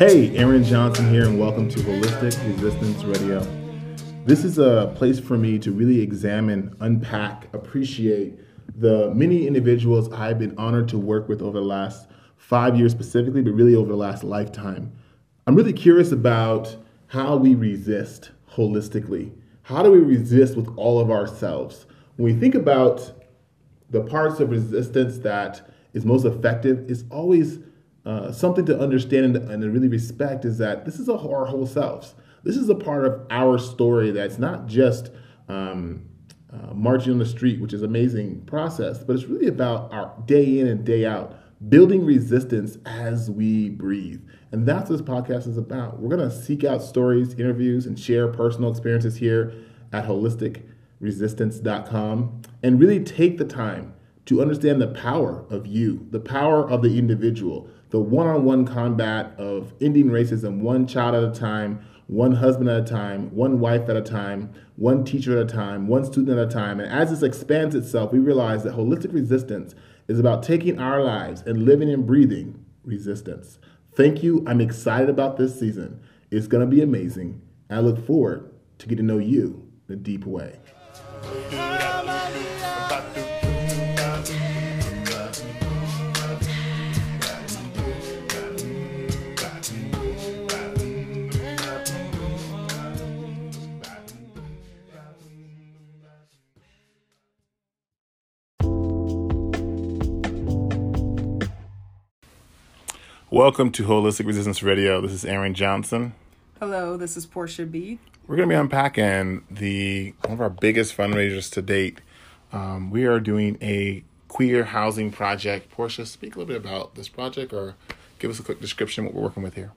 Hey, Aaron Johnson here, and welcome to Holistic Resistance Radio. This is a place for me to really examine, unpack, appreciate the many individuals I've been honored to work with over the last five years specifically, but really over the last lifetime. I'm really curious about how we resist holistically. How do we resist with all of ourselves? When we think about the parts of resistance that is most effective, it's always uh, something to understand and, and to really respect is that this is a, our whole selves. This is a part of our story that's not just um, uh, marching on the street, which is amazing process, but it's really about our day in and day out, building resistance as we breathe. And that's what this podcast is about. We're going to seek out stories, interviews, and share personal experiences here at holisticresistance.com and really take the time to understand the power of you, the power of the individual, the one on one combat of ending racism one child at a time, one husband at a time, one wife at a time, one teacher at a time, one student at a time. And as this expands itself, we realize that holistic resistance is about taking our lives and living and breathing resistance. Thank you. I'm excited about this season. It's going to be amazing. I look forward to getting to know you in a deep way. Ah. Welcome to Holistic Resistance Radio. This is Aaron Johnson. Hello, this is Portia B. We're going to be unpacking the one of our biggest fundraisers to date. Um, we are doing a queer housing project. Portia, speak a little bit about this project, or give us a quick description of what we're working with here.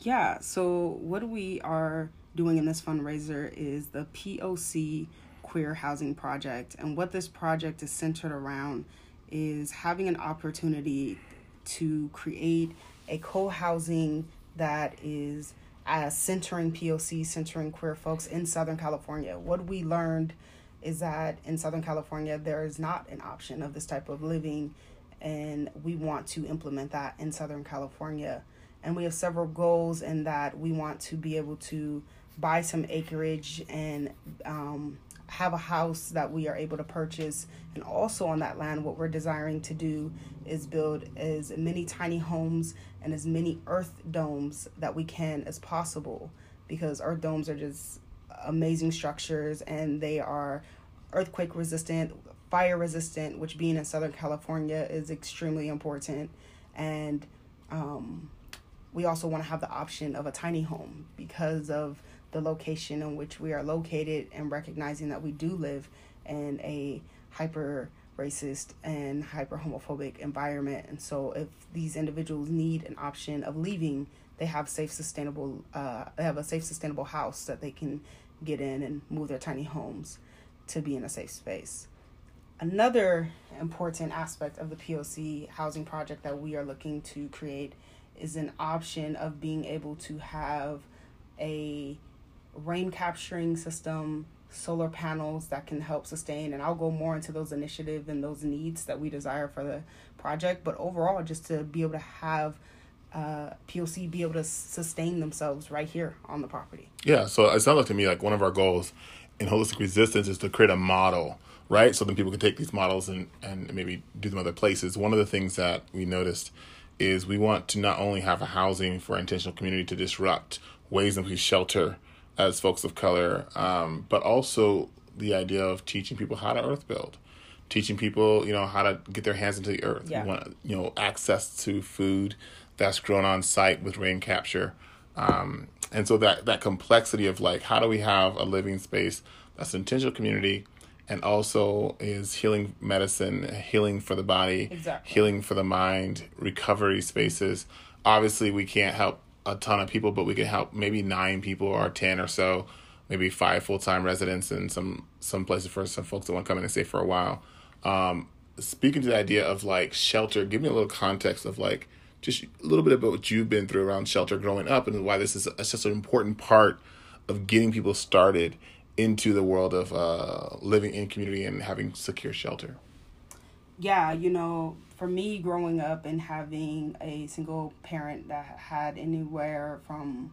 Yeah. So what we are doing in this fundraiser is the POC Queer Housing Project, and what this project is centered around is having an opportunity to create a co-housing that is uh, centering POC, centering queer folks in Southern California. What we learned is that in Southern California, there is not an option of this type of living, and we want to implement that in Southern California. And we have several goals in that we want to be able to buy some acreage and um, have a house that we are able to purchase. And also on that land what we're desiring to do is build as many tiny homes and as many earth domes that we can as possible. Because earth domes are just amazing structures and they are earthquake resistant fire resistant which being in southern california is extremely important. And um, we also want to have the option of a tiny home because of the location in which we are located and recognizing that we do live in a hyper racist and hyper homophobic environment. And so, if these individuals need an option of leaving, they have safe, sustainable, uh, they have a safe, sustainable house that they can get in and move their tiny homes to be in a safe space. Another important aspect of the POC housing project that we are looking to create is an option of being able to have a rain capturing system, solar panels that can help sustain. And I'll go more into those initiatives and those needs that we desire for the project. But overall, just to be able to have uh, POC be able to sustain themselves right here on the property. Yeah, so it sounds like to me like one of our goals in holistic resistance is to create a model, right? So then people can take these models and, and maybe do them other places. One of the things that we noticed is we want to not only have a housing for intentional community to disrupt ways in which shelter as folks of color, um, but also the idea of teaching people how to earth build, teaching people, you know, how to get their hands into the earth. Yeah. We want, you know, access to food that's grown on site with rain capture. Um, and so that, that complexity of like, how do we have a living space that's an intentional community and also is healing medicine, healing for the body, exactly. healing for the mind, recovery spaces. Obviously, we can't help a ton of people, but we could help maybe nine people or ten or so, maybe five full time residents and some some places for some folks that want to come in and stay for a while. Um, speaking to the idea of like shelter, give me a little context of like just a little bit about what you've been through around shelter growing up and why this is a, such an important part of getting people started into the world of uh, living in community and having secure shelter. Yeah, you know, for me growing up and having a single parent that had anywhere from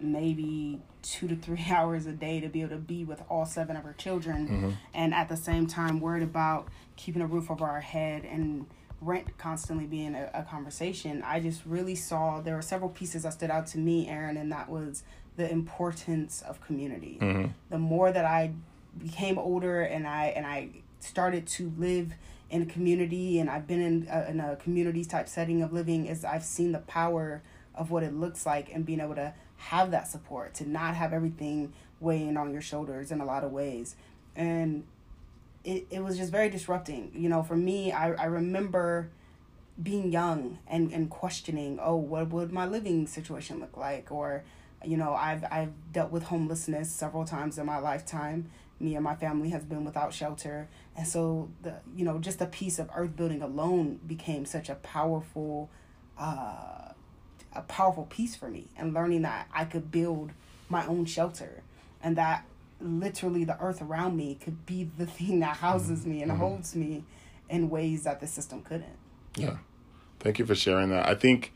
maybe two to three hours a day to be able to be with all seven of her children mm-hmm. and at the same time worried about keeping a roof over our head and rent constantly being a, a conversation i just really saw there were several pieces that stood out to me aaron and that was the importance of community mm-hmm. the more that i became older and i and i started to live in a community and I've been in a, in a community type setting of living is I've seen the power of what it looks like and being able to have that support to not have everything weighing on your shoulders in a lot of ways. And it, it was just very disrupting. You know for me I, I remember being young and, and questioning oh what would my living situation look like? Or you know I've I've dealt with homelessness several times in my lifetime me and my family has been without shelter. And so the you know just a piece of earth building alone became such a powerful uh, a powerful piece for me and learning that i could build my own shelter and that literally the earth around me could be the thing that houses me and mm-hmm. holds me in ways that the system couldn't. Yeah. Thank you for sharing that. I think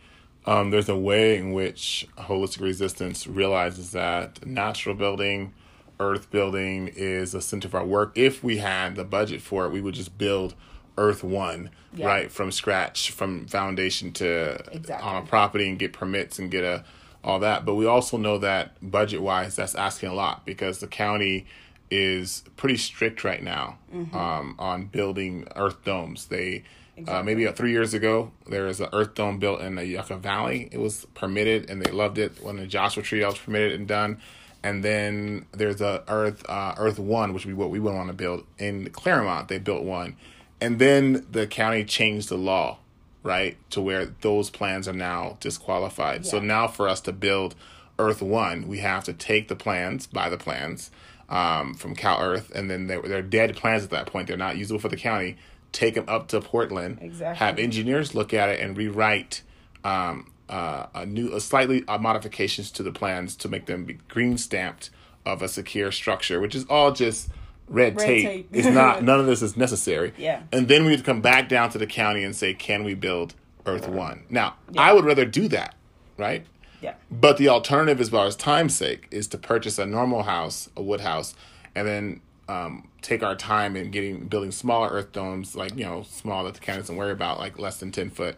um, there's a way in which holistic resistance realizes that natural building earth building is a center of our work. If we had the budget for it, we would just build Earth One, yeah. right, from scratch, from foundation to exactly. on a property and get permits and get a all that. But we also know that budget wise, that's asking a lot because the county is pretty strict right now mm-hmm. um, on building Earth domes. They Exactly. Uh, maybe uh, three years ago, there was an earth dome built in the Yucca Valley. It was permitted and they loved it. When the Joshua Tree was permitted and done, and then there's a Earth uh, Earth One, which we what we would want to build in Claremont. They built one, and then the county changed the law, right, to where those plans are now disqualified. Yeah. So now for us to build Earth One, we have to take the plans, buy the plans um, from Cal Earth, and then they're, they're dead plans at that point. They're not usable for the county. Take them up to Portland, exactly. have engineers look at it and rewrite um, uh, a new, a slightly uh, modifications to the plans to make them be green stamped of a secure structure, which is all just red, red tape. tape. it's not. None of this is necessary. Yeah. And then we have to come back down to the county and say, can we build Earth One? Now, yeah. I would rather do that, right? Yeah. But the alternative, as far as time's sake, is to purchase a normal house, a wood house, and then um, take our time in getting building smaller earth domes, like you know, small that the county doesn't worry about, like less than ten foot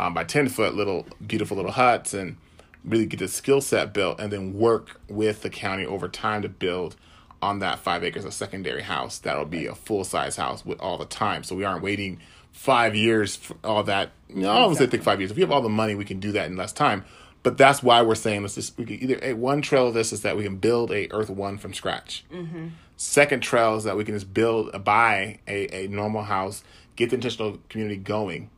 um, by 10 foot little beautiful little huts and really get the skill set built and then work with the county over time to build on that five acres of secondary house that'll be a full size house with all the time. So we aren't waiting five years for all that. You know, i don't say think five years. If we have all the money we can do that in less time. But that's why we're saying let's just we can either a, one trail of this is that we can build a earth one from scratch. Mm-hmm. second trail is that we can just build buy a, a normal house get the intentional community going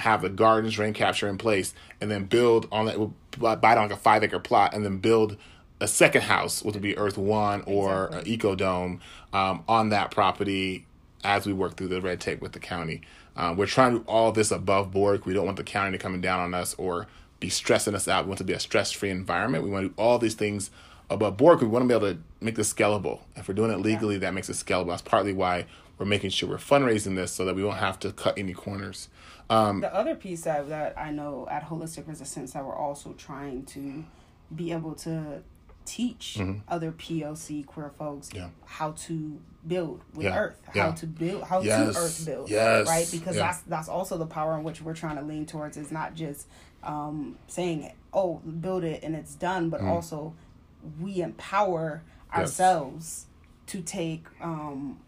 have the gardens, rain capture in place, and then build on that, buy down like a five acre plot, and then build a second house, which would be Earth One or exactly. Eco Dome, um, on that property as we work through the red tape with the county. Um, we're trying to do all this above board. We don't want the county to come down on us or be stressing us out. We want to be a stress free environment. We want to do all these things above board we want to be able to make this scalable. If we're doing it legally, yeah. that makes it scalable. That's partly why we're making sure we're fundraising this so that we won't have to cut any corners. Um, the other piece that, that I know at Holistic Resistance that we're also trying to be able to teach mm-hmm. other POC queer folks yeah. how to build with yeah. earth, how yeah. to build, how yes. to earth build, yes. right? Because that's that's also the power in which we're trying to lean towards. Is not just um, saying, "Oh, build it and it's done," but mm-hmm. also we empower ourselves yes. to take um,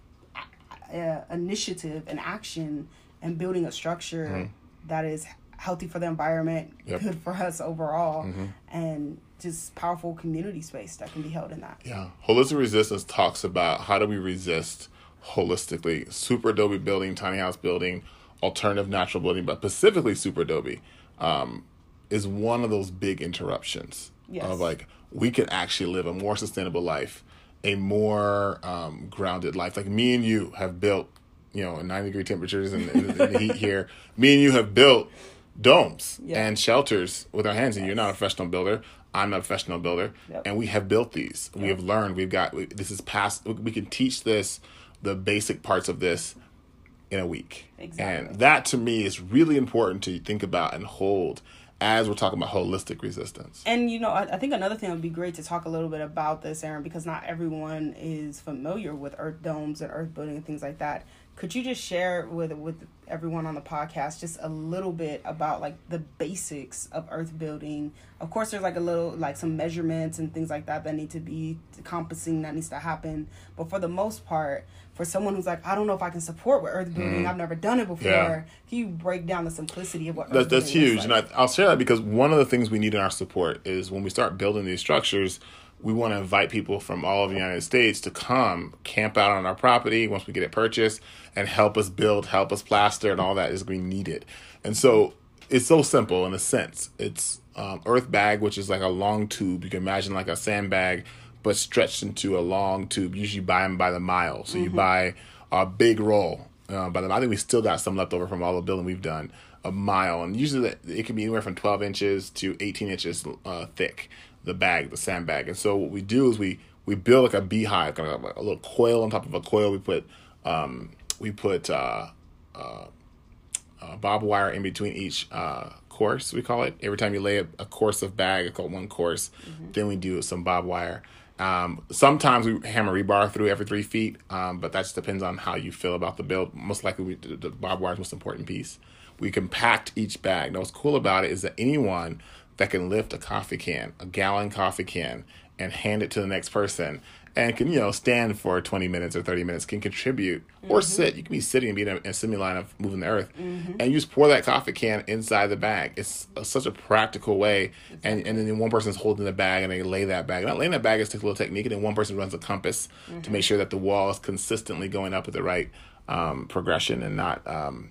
a, a initiative and action and building a structure mm-hmm. that is healthy for the environment, yep. good for us overall, mm-hmm. and just powerful community space that can be held in that. Yeah. Holistic resistance talks about how do we resist holistically. Super Adobe building, tiny house building, alternative natural building, but specifically Super Adobe um, is one of those big interruptions yes. of like we can actually live a more sustainable life, a more um, grounded life. Like me and you have built you know, 90 degree temperatures and, and the heat here, me and you have built domes yeah. and shelters with our hands. And yes. you're not a professional builder. I'm not a professional builder. Yep. And we have built these. Yep. We have learned. We've got, we, this is past, we can teach this, the basic parts of this in a week. Exactly. And that to me is really important to think about and hold as we're talking about holistic resistance. And you know, I, I think another thing would be great to talk a little bit about this, Aaron, because not everyone is familiar with earth domes and earth building and things like that. Could you just share with with everyone on the podcast just a little bit about like the basics of earth building? Of course, there's like a little like some measurements and things like that that need to be compassing that needs to happen. But for the most part, for someone who's like, I don't know if I can support with earth building. Mm. I've never done it before. Yeah. Can you break down the simplicity of what that, that's huge? Like? And I, I'll share that because one of the things we need in our support is when we start building these structures we want to invite people from all of the United States to come camp out on our property once we get it purchased and help us build, help us plaster, and all that is going to be needed. And so it's so simple in a sense. It's um, earth bag, which is like a long tube. You can imagine like a sandbag, but stretched into a long tube. Usually buy them by the mile. So mm-hmm. you buy a big roll. Uh, by the I think we still got some left over from all the building we've done. A mile, and usually it can be anywhere from 12 inches to 18 inches uh, thick the bag, the sandbag. And so what we do is we we build like a beehive, kind of like a little coil on top of a coil. We put um, we put uh, uh, uh, barbed wire in between each uh, course. We call it every time you lay a, a course of bag, it's called one course. Mm-hmm. Then we do some barbed wire. Um, sometimes we hammer rebar through every three feet, um, but that just depends on how you feel about the build. Most likely, we, the, barbed wire is the most important piece. We compact each bag. Now, what's cool about it is that anyone that can lift a coffee can, a gallon coffee can, and hand it to the next person and can, you know, stand for 20 minutes or 30 minutes, can contribute or mm-hmm. sit. You can be sitting and be in a, a semi line of moving the earth. Mm-hmm. And you just pour that coffee can inside the bag. It's a, such a practical way. And, and then one person's holding the bag and they lay that bag. Not laying that bag is takes a little technique. And then one person runs a compass mm-hmm. to make sure that the wall is consistently going up at the right um, progression and not um,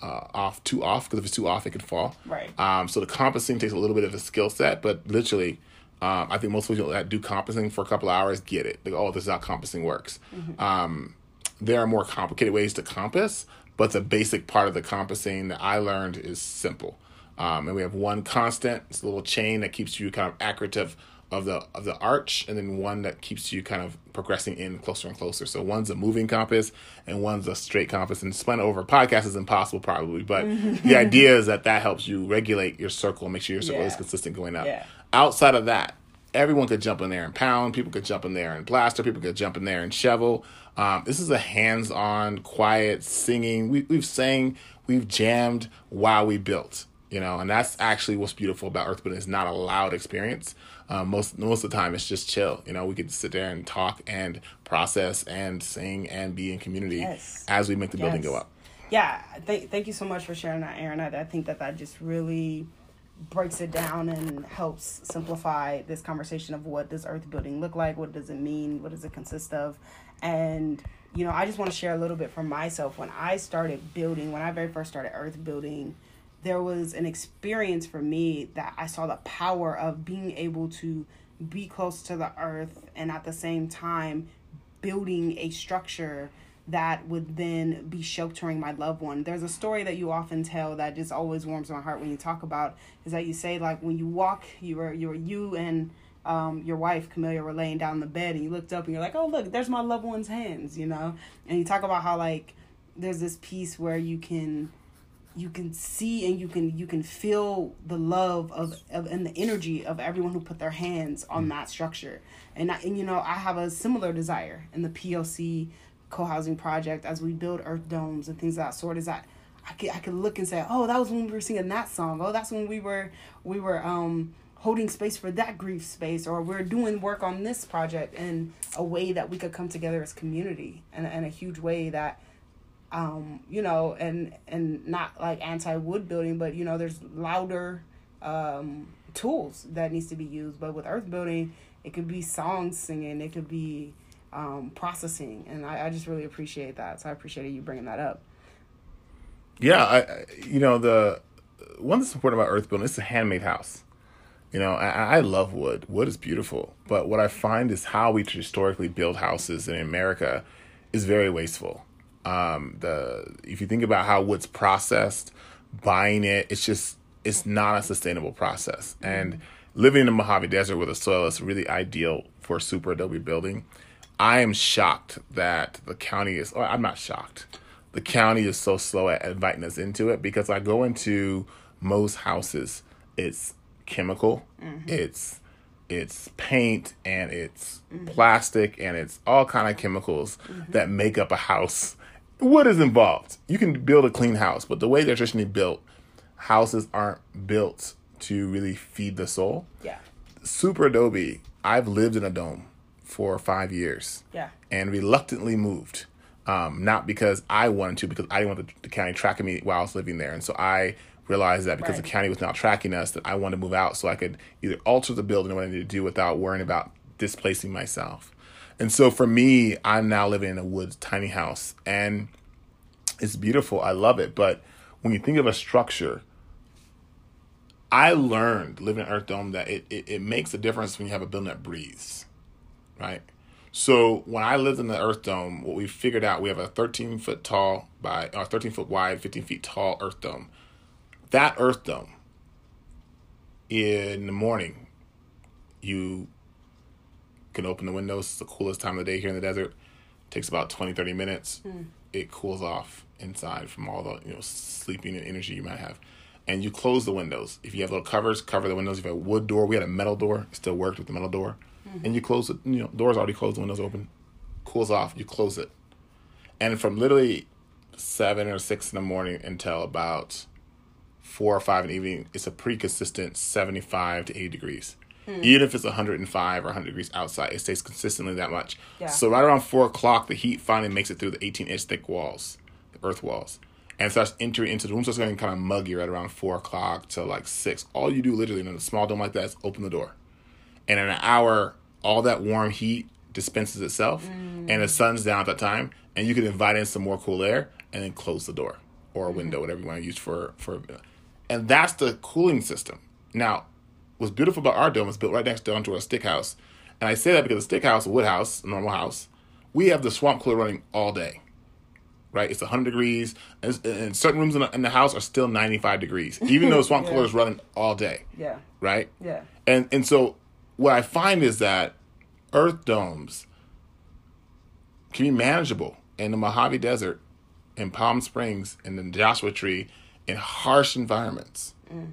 uh, off too off because if it's too off, it could fall. Right. Um, so the compassing takes a little bit of a skill set, but literally, um, I think most people that do compassing for a couple of hours get it. They go, oh, this is how compassing works. Mm-hmm. Um, there are more complicated ways to compass, but the basic part of the compassing that I learned is simple. Um, and we have one constant, it's a little chain that keeps you kind of accurate of of the of the arch and then one that keeps you kind of progressing in closer and closer. So one's a moving compass and one's a straight compass. And spun over podcast is impossible probably, but the idea is that that helps you regulate your circle, make sure your circle yeah. is consistent going up. Yeah. Outside of that, everyone could jump in there and pound. People could jump in there and blaster. People could jump in there and shovel. Um, this is a hands-on, quiet singing. We, we've sang, we've jammed while we built. You know, and that's actually what's beautiful about Earth Building. It's not a loud experience um, most most of the time it's just chill. You know, we get to sit there and talk and process and sing and be in community yes. as we make the yes. building go up. Yeah, th- thank you so much for sharing that, Aaron. I, I think that that just really breaks it down and helps simplify this conversation of what does earth building look like, what does it mean, what does it consist of, and you know, I just want to share a little bit from myself. When I started building, when I very first started earth building, there was an experience for me that I saw the power of being able to be close to the earth and at the same time building a structure that would then be sheltering my loved one. There's a story that you often tell that just always warms my heart when you talk about is that you say like when you walk, you were you were you and um, your wife Camelia were laying down in the bed and you looked up and you're like, oh look, there's my loved one's hands, you know. And you talk about how like there's this piece where you can you can see and you can you can feel the love of, of and the energy of everyone who put their hands on mm. that structure and I, and you know I have a similar desire in the POC co-housing project as we build earth domes and things of that sort is that I could I could look and say oh that was when we were singing that song oh that's when we were we were um holding space for that grief space or we're doing work on this project in a way that we could come together as community and, and a huge way that um, you know, and and not like anti wood building, but you know, there's louder um, tools that needs to be used. But with earth building, it could be songs singing, it could be um, processing, and I, I just really appreciate that. So I appreciate you bringing that up. Yeah, I you know the one that's important about earth building it's a handmade house. You know, I, I love wood. Wood is beautiful, but what I find is how we historically build houses in America is very wasteful um, the if you think about how wood's processed, buying it, it's just it's not a sustainable process. Mm-hmm. And living in the Mojave Desert where the soil is really ideal for super adobe building, I am shocked that the county is. I'm not shocked. the county is so slow at inviting us into it because I go into most houses, it's chemical, mm-hmm. it's it's paint and it's mm-hmm. plastic and it's all kind of chemicals mm-hmm. that make up a house. What is involved? You can build a clean house, but the way they're traditionally built, houses aren't built to really feed the soul. Yeah. Super Adobe, I've lived in a dome for five years Yeah. and reluctantly moved. Um, not because I wanted to, because I didn't want the, the county tracking me while I was living there. And so I realized that because the county was now tracking us, that I wanted to move out so I could either alter the building or what I needed to do without worrying about displacing myself. And so for me, I'm now living in a woods tiny house and it's beautiful. I love it. But when you think of a structure, I learned living in Earth Dome that it, it, it makes a difference when you have a building that breathes, right? So when I lived in the Earth Dome, what we figured out, we have a 13 foot tall by, or 13 foot wide, 15 feet tall Earth Dome. That Earth Dome, in the morning, you can open the windows. It's the coolest time of the day here in the desert. It takes about 20, 30 minutes. Hmm. It cools off inside from all the you know sleeping and energy you might have. And you close the windows. If you have little covers, cover the windows. If you have a wood door, we had a metal door. It still worked with the metal door. Mm-hmm. And you close it. You know, doors already closed. Windows open. Cools off. You close it. And from literally seven or six in the morning until about four or five in the evening, it's a pretty consistent 75 to 80 degrees. Hmm. Even if it's 105 or 100 degrees outside, it stays consistently that much. Yeah. So right around four o'clock, the heat finally makes it through the 18 inch thick walls, the earth walls, and starts entering into the room. So it's getting kind of muggy right around four o'clock to like six. All you do literally in a small dome like that is open the door, and in an hour, all that warm heat dispenses itself, and the sun's down at that time, and you can invite in some more cool air, and then close the door or a mm-hmm. window, whatever you want to use for for, and that's the cooling system. Now, what's beautiful about our dome is built right next door to a stick house, and I say that because a stick house, a wood house, a normal house, we have the swamp cooler running all day. Right, it's 100 degrees, and, and certain rooms in the, in the house are still 95 degrees, even though swamp Yeah. cooler is running all day Yeah. right? Yeah. And and so what I find is that earth domes can be manageable in the Mojave Desert, in Palm Springs, in the Joshua Tree, in harsh environments. Mm.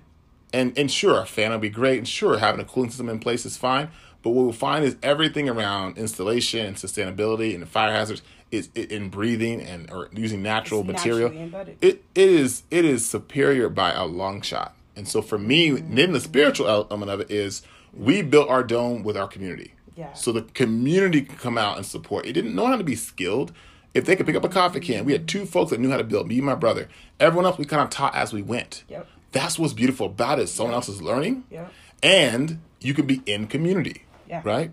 And and sure, a fan will be great, and sure, having a cooling system in place is fine. But what we'll find is everything around installation and sustainability and the fire hazards is in breathing and or using natural It's material. It it is it is superior by a long shot. And so for me, mm. then the spiritual element of it is we built our dome with our community. Yeah. So the community could come out and support. It didn't know how to be skilled. If they could pick up a coffee can, we had two folks that knew how to build. Me and my brother. Everyone else we kind of taught as we went. Yep. That's what's beautiful about it. Someone else is learning, Yep. and you can be in community. Yeah. Right.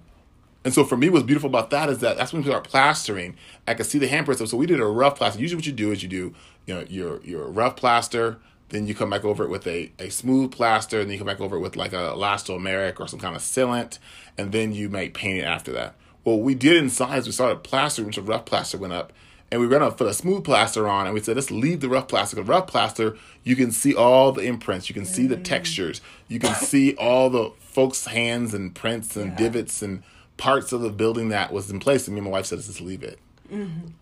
And so for me, what's beautiful about that is that that's when we start plastering. I could see the handprints. So we did a rough plaster. Usually, what you do is you do, you know, your your rough plaster. Then you come back over it with a, a smooth plaster, and then you come back over it with like a elastomeric or some kind of sealant, and then you make paint it after that. Well, we did inside is we started plastering, which a rough plaster went up, and we were gonna put a smooth plaster on, and we said let's leave the rough plaster. Because rough plaster, you can see all the imprints, you can see the mm. textures, you can see all the folks' hands and prints and Yeah. divots and parts of the building that was in place. And me and my wife said, let's just leave it.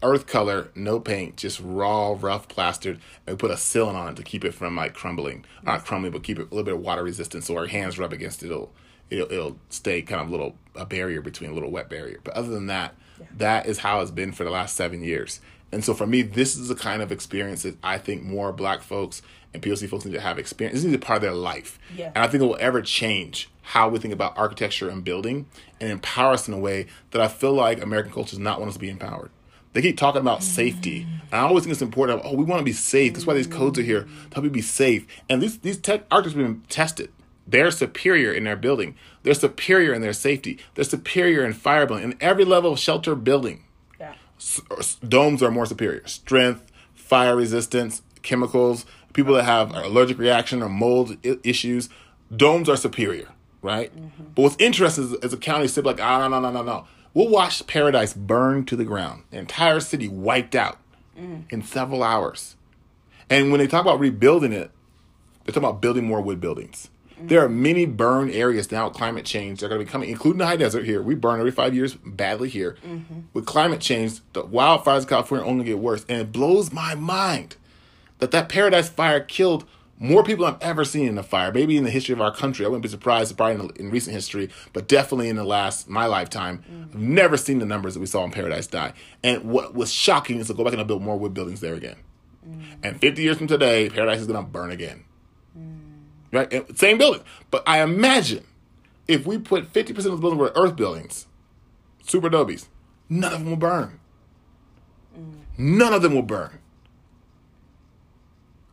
Earth color, no paint, just raw, rough plastered, and we put a sealant on it to keep it from like crumbling. Not mm-hmm. crumbling, but keep it a little bit of water resistant. So our hands rub against it, it'll it'll, it'll stay kind of a little a barrier between a little wet barrier. But other than that, that is how it's been for the last seven years. And so for me, this is the kind of experience that I think more Black folks and POC folks need to have experience. This needs to be part of their life. Yeah. And I think it will ever change how we think about architecture and building and empower us in a way that I feel like American culture does not want us to be empowered. They keep talking about safety. And I always think it's important. Oh, we want to be safe. That's why these codes are here to help you be safe. And these these tech architects have been tested. They're superior in their building. They're superior in their safety. They're superior in fire building. In every level of shelter building, Yeah. domes are more superior. Strength, fire resistance, chemicals, people that have allergic reaction or mold I- issues, domes are superior, right? But what's interesting is, is a county sit like, ah, no, no, no, no, no. We'll watch paradise burn to the ground, the entire city wiped out mm. in several hours. And when they talk about rebuilding it, they're talking about building more wood buildings. Mm. There are many burn areas now with climate change. They're going to be coming, including the high desert here. We burn every five years badly here. Mm-hmm. With climate change, the wildfires in California only get worse. And it blows my mind that that Paradise Fire killed more people I've ever seen in a fire. Maybe in the history of our country. I wouldn't be surprised, probably in, in recent history, but definitely in the last, my lifetime. Mm. I've never seen the numbers that we saw in Paradise die. And what was shocking is to go back and build more wood buildings there again. Mm. And 50 years from today, Paradise is going to burn again. Mm. Right? And same building. But I imagine if we put 50% of the buildings were earth buildings, super adobes, none of them will burn. None of them will burn.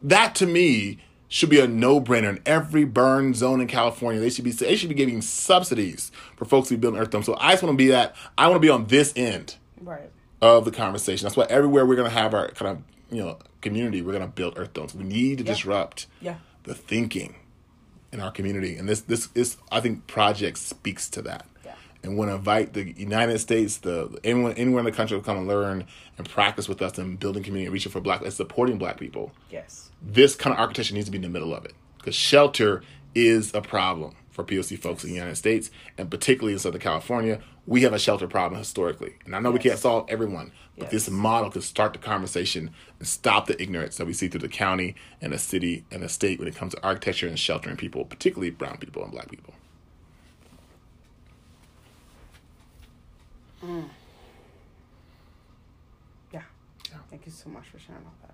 That to me should be a no-brainer in every burn zone in California. They should be they should be giving subsidies for folks who build earth domes. So I just want to be that I want to be on this end Right. of the conversation. That's why everywhere we're gonna have our kind of you know community, we're gonna build earth domes. We need to Yeah. disrupt Yeah. the thinking in our community, and this this is I think project speaks to that. And want to invite the United States, the anyone anywhere in the country to come and learn and practice with us in building community, and reaching for black and supporting black people. Yes. This kind of architecture needs to be in the middle of it because shelter is a problem for POC folks in the United States, and particularly in Southern California. We have a shelter problem historically, and I know we can't solve everyone, but this model could start the conversation and stop the ignorance that we see through the county and the city and the state when it comes to architecture and sheltering people, particularly brown people and black people. Yeah. Thank you so much for sharing all that.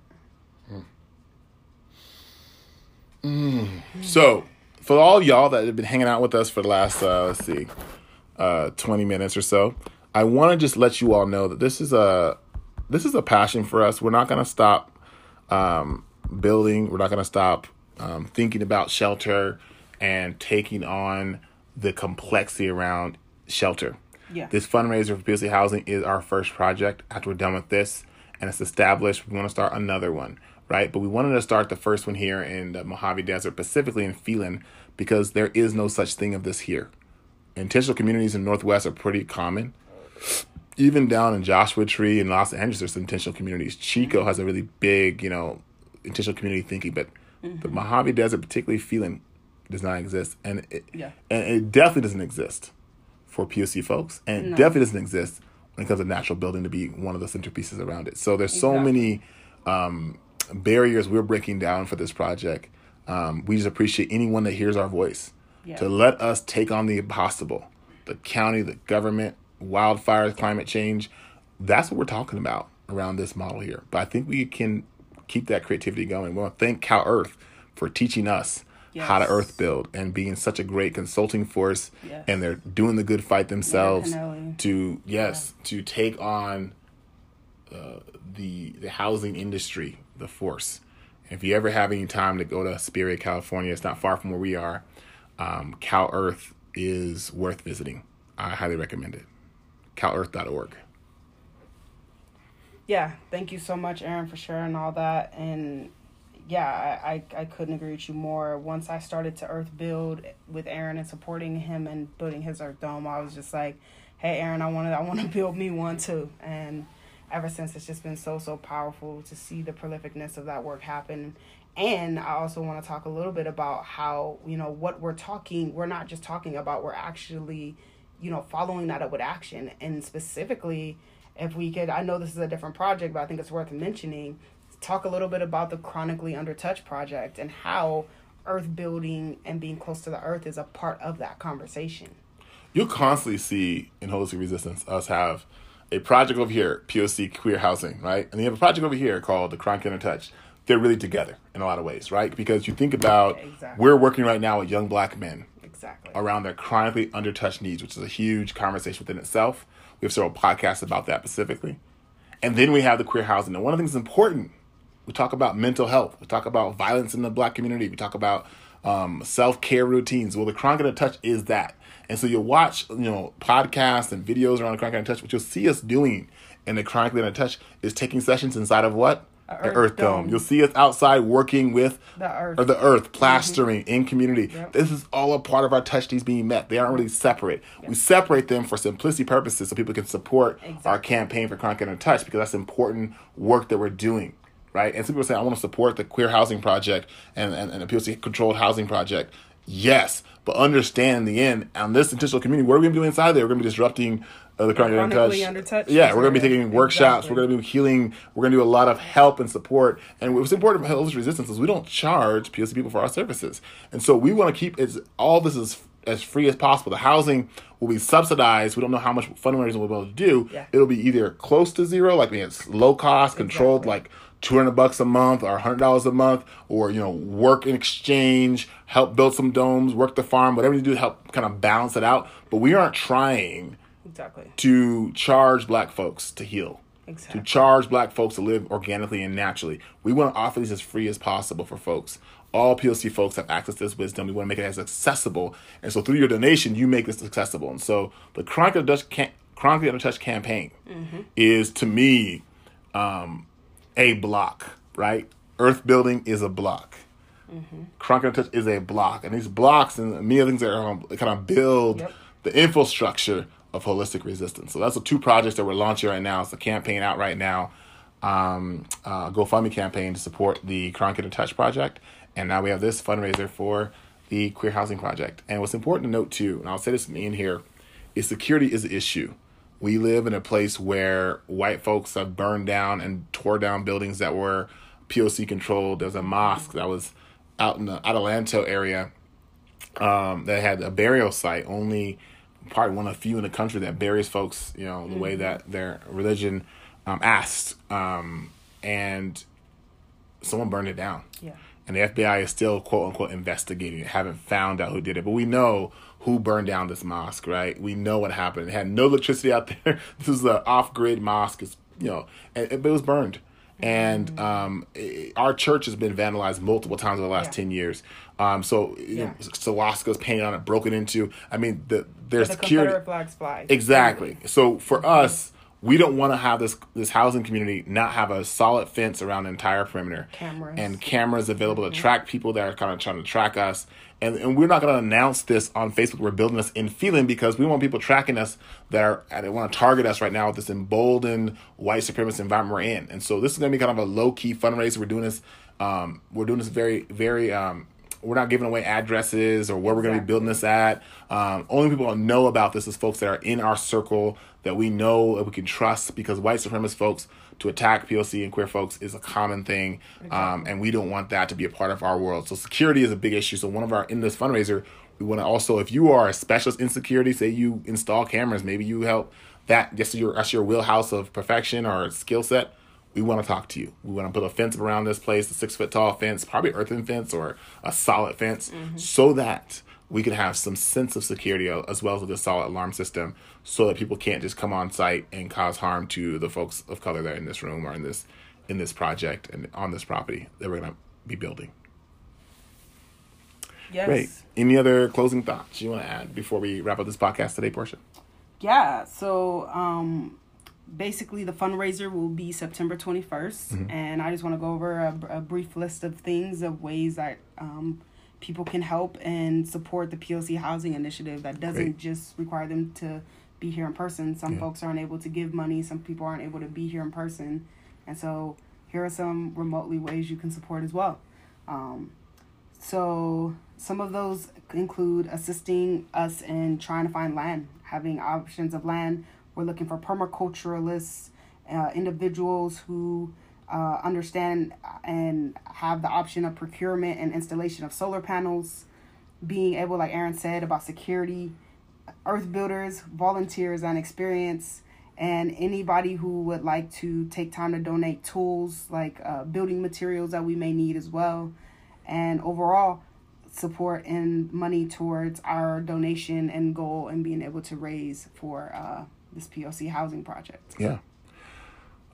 So, for all y'all that have been hanging out with us for the last, uh, let's see, uh, 20 minutes or so, I want to just let you all know that this is a this is a passion for us. We're not going to stop um, building. We're not going to stop um, thinking about shelter and taking on the complexity around shelter. Yeah. This fundraiser for POC Housing is our first project. After we're done with this and it's established, we want to start another one, right? But we wanted to start the first one here in the Mojave Desert, specifically in Phelan, because there is no such thing of this here. Intentional communities in Northwest are pretty common. Even down in Joshua Tree in Los Angeles, there's some intentional communities. Chico mm-hmm. has a really big, you know, intentional community thinking, but the mm-hmm. Mojave Desert, particularly Phelan, does not exist, and it, Yeah. and it definitely doesn't exist for POC folks, and No. definitely doesn't exist when it comes to natural building to be one of the centerpieces around it. So there's so many um, barriers we're breaking down for this project. Um, we just appreciate anyone that hears our voice Yeah. to let us take on the impossible. The county, the government, wildfires, climate change. That's what we're talking about around this model here. But I think we can keep that creativity going. We want to thank Cal Earth for teaching us how to earth build and being such a great consulting force. Yes. And they're doing the good fight themselves to yes to take on uh, the the housing industry, the force. If you ever have any time to go to Hesperia, California, it's not far from where we are. Um, Cal Earth is worth visiting. I highly recommend it. CalEarth.org. yeah thank you so much aaron for sharing all that and yeah I, I i couldn't agree with you more. Once i started to earth build with aaron and supporting him and building his earth dome i was just like hey aaron i want to i want to build me one too. And ever since it's just been so so powerful to see the prolificness of that work happen. And i also want to talk a little bit about how you know what we're talking we're not just talking about we're actually you know following that up with action. And specifically if we could i know this is a different project but i think it's worth mentioning talk a little bit about the chronically under touch project and how earth building and being close to the earth is a part of that conversation You'll constantly see in Holistic Resistance us have a project over here, POC Queer Housing, right? And you have a project over here called the Chronic Inner Touch. They're really together in a lot of ways, right? Because you think about Exactly. we're working right now with young black men exactly around their chronically undertouched needs, which is a huge conversation within itself. We have several podcasts about that specifically. And then we have the queer housing. And one of the things that's important, we talk about mental health, we talk about violence in the black community, we talk about um, self care routines. Well, the Chronic Under Touch is that. And so you'll watch, you know, podcasts and videos around the Chronic Under Touch. What you'll see us doing in the Chronically Under Touch is taking sessions inside of what? The Earth Dome. Dome. You'll see us outside working with The Earth. or the earth plastering in community. Yep. This is all a part of our touch needs being met. They aren't really separate. We separate them for simplicity purposes so people can support our campaign for Chronic Under Touch because that's important work that we're doing. Right? And some people say, I want to support the queer housing project and, and, and the POC controlled housing project. Yes, but understand in the end, on this intentional community, what are we going to do inside there? We're going to be disrupting uh, the Chronically untouched. Yeah, we're going to be taking workshops. Exactly. We're going to be healing. We're going to do a lot of help and support. And what's important about Holistic Resistance is we don't charge POC people for our services, and so we want to keep it's all this is as free as possible. The housing will be subsidized. We don't know how much fundraising we'll be able to do. Yeah. It'll be either close to zero, like I mean, it's low cost, controlled, Exactly. like two hundred bucks a month or hundred dollars a month, or you know, work in exchange, help build some domes, work the farm, whatever you do to help kind of balance it out. But we aren't trying Exactly. to charge black folks to heal. Exactly. To charge black folks to live organically and naturally. We want to offer these as free as possible for folks. All POC folks have access to this wisdom. We want to make it as accessible. And so through your donation, you make this accessible. And so the Chronically Untouched, cam- Chronically Untouched campaign is to me um, a block, right? Earth building is a block. Chronically touch is a block. And these blocks and many other things that are kind of build Yep. the infrastructure of holistic resistance. So that's the two projects that we're launching right now. It's a campaign out right now, um, uh, GoFundMe campaign to support the Chronic to Touch project, and now we have this fundraiser for the Queer Housing Project. And what's important to note too, and I'll say this in here, is security is an issue. We live in a place where white folks have burned down and tore down buildings that were POC controlled. There's a mosque that was out in the Adelanto area um, that had a burial site, only probably one of the few in the country that buries folks, you know, the way that their religion um, asked. Um, and someone burned it down. Yeah. And the FBI is still, quote unquote, investigating it, haven't found out who did it. But we know who burned down this mosque, right? We know what happened. It had no electricity out there. this is an off grid mosque. It's, you know, and, it was burned. And um, it- our church has been vandalized multiple times over the last Yeah. 10 years. Um, so, you know, Yeah. painted on it, broken into. I mean, the, there's The security. Confederate flags fly. Exactly. So for us, we don't want to have this this housing community not have a solid fence around the entire perimeter. Cameras. And cameras available to track people that are kind of trying to track us. And, and we're not going to announce this on Facebook. We're building this in Phelan because we want people tracking us that are that want to target us right now with this emboldened white supremacist environment we're in. And so this is going to be kind of a low key fundraiser. We're doing this. Um, we're doing this very very. Um, we're not giving away addresses or where we're going to be building this at. Um, only people that know about this is folks that are in our circle that we know that we can trust because white supremacist folks to attack POC and queer folks is a common thing. Um, and we don't want that to be a part of our world. So security is a big issue. So one of our, in this fundraiser, we want to also, if you are a specialist in security, say you install cameras, maybe you help that, just your, that's your wheelhouse of perfection or skill set we want to talk to you. We want to put a fence around this place, a six foot tall fence, probably earthen fence or a solid fence, so that we can have some sense of security as well as a solid alarm system, so that people can't just come on site and cause harm to the folks of color that are in this room or in this in this project and on this property that we're going to be building. yes. Great. Any other closing thoughts you want to add before we wrap up this podcast today, Portia? Yeah. So um, basically, the fundraiser will be September 21st. Mm-hmm. And I just want to go over a, a brief list of things, of ways that um, people can help and support the POC Housing Initiative that doesn't Great. just require them to be here in person. Some Yeah. folks aren't able to give money, some people aren't able to be here in person. And so here are some remotely ways you can support as well. Um, so some of those include assisting us in trying to find land, having options of land. We're looking for permaculturalists, uh, individuals who uh, understand and have the option of procurement and installation of solar panels, being able, like Aaron said, about security, earth builders, volunteers and experience, and anybody who would like to take time to donate tools like uh, building materials that we may need as well, and overall support and money towards our donation and goal and being able to raise for uh, this POC housing project. Yeah.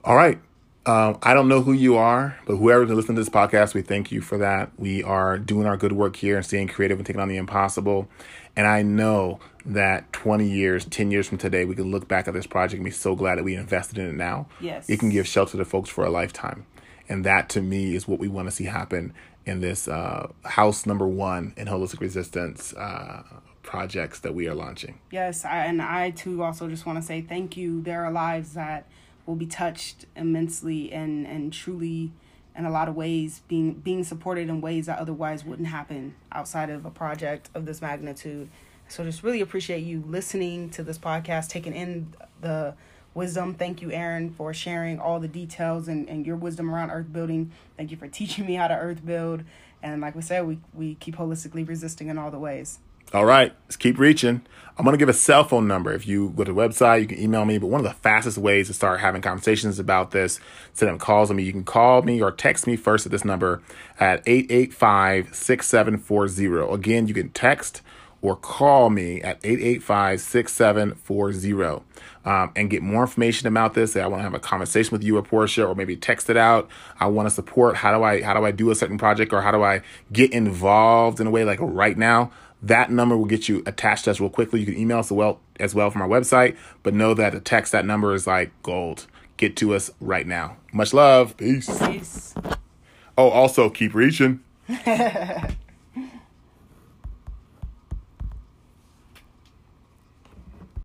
All right. Um, I don't know who you are, but whoever's listening to this podcast, we thank you for that. We are doing our good work here and staying creative and taking on the impossible. And I know that 20 years, 10 years from today, we can look back at this project and be so glad that we invested in it now. Yes. It can give shelter to folks for a lifetime. And that to me is what we want to see happen in this uh, house number one in holistic resistance uh, projects that we are launching. Yes, I, and I too also just want to say thank you. There are lives that will be touched immensely and and truly in a lot of ways being being supported in ways that otherwise wouldn't happen outside of a project of this magnitude. So just really appreciate you listening to this podcast, taking in the wisdom. Thank you, Aaron, for sharing all the details and, and your wisdom around earth building. Thank you for teaching me how to earth build. And like we said, we, we keep holistically resisting in all the ways. All right, let's keep reaching. I'm going to give a cell phone number. If you go to the website, you can email me. But one of the fastest ways to start having conversations about this, send them calls on me. You can call me or text me first at this number at 885 6740. Again, you can text or call me at 885 6740 um, and get more information about this. Say, I want to have a conversation with you or Portia, or maybe text it out. I want to support. How do I how do I do a certain project, or how do I get involved in a way like right now? That number will get you attached to us real quickly. You can email us as well as well from our website, but know that the text that number is like gold. Get to us right now. Much love. Peace. Peace. Oh, also keep reaching.